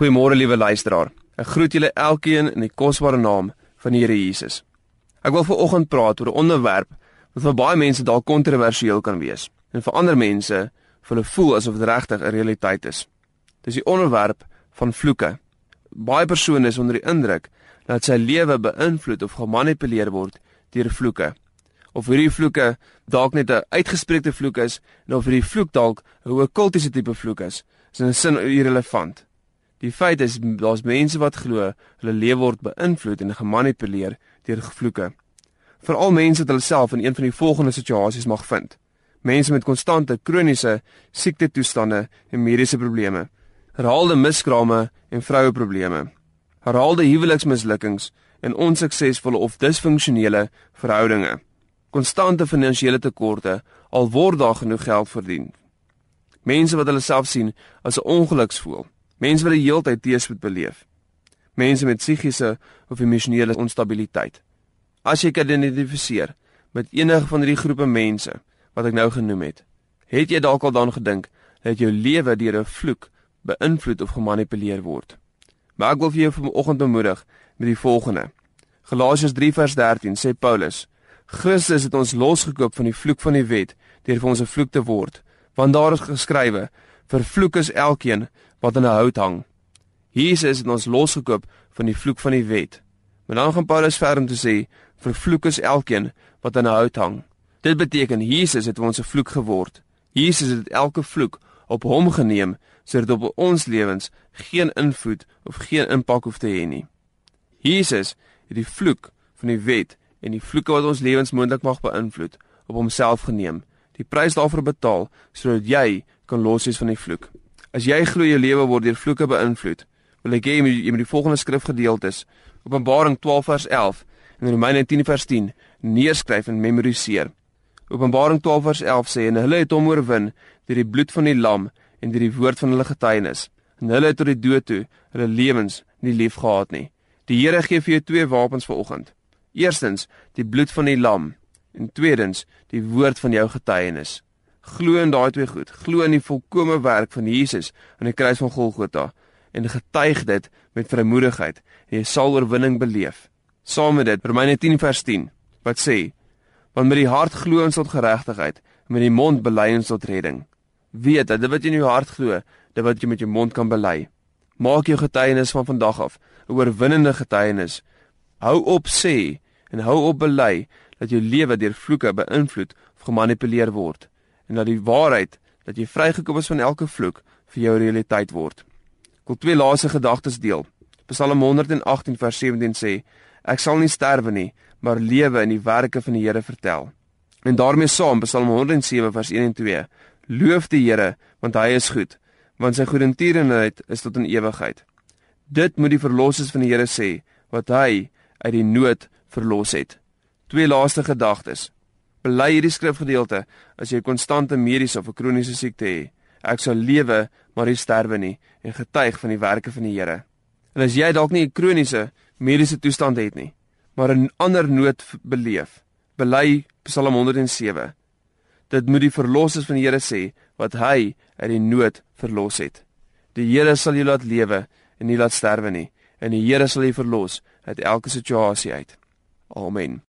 Goeiemôre liewe luisteraar. Ek groet julle elkeen in die kosbare naam van die Here Jesus. Ek wil veraloggend praat oor 'n onderwerp wat vir baie mense dalk kontroversieel kan wees en vir ander mense vir hulle voel asof dit regtig 'n realiteit is. Dis die onderwerp van vloeke. Baie persone is onder die indruk dat sy lewe beïnvloed of gemanipuleer word deur vloeke. Of hierdie vloeke dalk net 'n uitgespreekte vloek is en of hierdie vloek dalk 'n okkultiese tipe vloek is, is in 'n sin irrelevant. Die feit is daar's mense wat glo hulle lewe word beïnvloed en gemanipuleer deur vloeke. Veral mense wat hulle self in een van die volgende situasies mag vind. Mense met konstante kroniese siekte toestande en mediese probleme, herhaalde miskrame en vroue probleme, herhaalde huweliksmislukkings en onsuksesvolle of disfunksionele verhoudinge, konstante finansiële tekorte al word daar genoeg geld verdien. Mense wat hulle self sien as 'n ongeluksvoel Mense wat die heeltyd teëspoed beleef. Mense met psigiese of emosionele onstabiliteit. As jy kan identifiseer met enige van hierdie groepe mense wat ek nou genoem het, het jy dalk al dan gedink dat jou lewe deur 'n vloek beïnvloed of gemanipuleer word. Maar ek wil vir jou vanoggend bemoedig met die volgende. Galasiërs 3:13 sê Paulus: Christus het ons losgekoop van die vloek van die wet deur vir ons 'n vloek te word, want daar is geskrywe: Vervloek is elkeen wat aan 'n hout hang. Jesus het ons losgekoop van die vloek van die wet. Maar dan gaan Paulus verder om te sê, vervloek is elkeen wat aan 'n hout hang. Dit beteken Jesus het ons 'n vloek geword. Jesus het elke vloek op hom geneem sodat op ons lewens geen invloed of geen impak hoef te hê nie. Jesus het die vloek van die wet en die vloeke wat ons lewens moontlik mag beïnvloed op homself geneem, die prys daarvoor betaal sodat jy kan los wees van die vloek. As jy glo jou lewe word deur vloeke beïnvloed, wil ek hê jy moet die volgende skrifgedeeltes Openbaring 12 vers 11 en Romeine 10 vers 10 neerskryf en memoriseer. Openbaring 12 vers 11 sê en hulle het hom oorwin deur die bloed van die lam en deur die woord van hulle getuienis. En hulle het tot die dood toe hulle lewens nie lief gehad nie. Die Here gee vir jou twee wapens vanoggend. Eerstens die bloed van die lam en tweedens die woord van jou getuienis. Glo in daai twee goed. Glo in die volkomme werk van Jesus aan die kruis van Golgotha en getuig dit met vrymoedigheid en jy sal oorwinning beleef. Saam met dit Romeine 10 vers 10 wat sê: Want met die hart glo ons tot geregtigheid en met die mond bely ons tot redding. Weet dat dit wat jy in jou hart glo, dit wat jy met jou mond kan bely. Maak jou getuienis van vandag af 'n oorwinnende getuienis. Hou op sê en hou op bely dat jou lewe deur vloeke beïnvloed of gemanipuleer word en dat die waarheid dat jy vrygekom is van elke vloek vir jou realiteit word. Ek wil twee laaste gedagtes deel. Psalm 118 vers 17 sê: Ek sal nie sterwe nie, maar lewe in die werke van die Here vertel. En daarmee saam Psalm 107 vers 1 en 2: Loof die Here, want hy is goed, want sy goedertierenheid is tot in ewigheid. Dit moet die verlossers van die Here sê, wat hy uit die nood verlos het. Twee laaste gedagtes. Bely hierdie skrifgedeelte as jy konstante mediese of 'n kroniese siekte het. Ek sal lewe, maar nie sterwe nie en getuig van die werke van die Here. En as jy dalk nie 'n kroniese mediese toestand het nie, maar 'n ander nood beleef, bely Psalm 107. Dit moet die verlossers van die Here sê wat hy uit die nood verlos het. Die Here sal jou laat lewe en nie laat sterwe nie en die Here sal jou verlos uit elke situasie uit. Amen.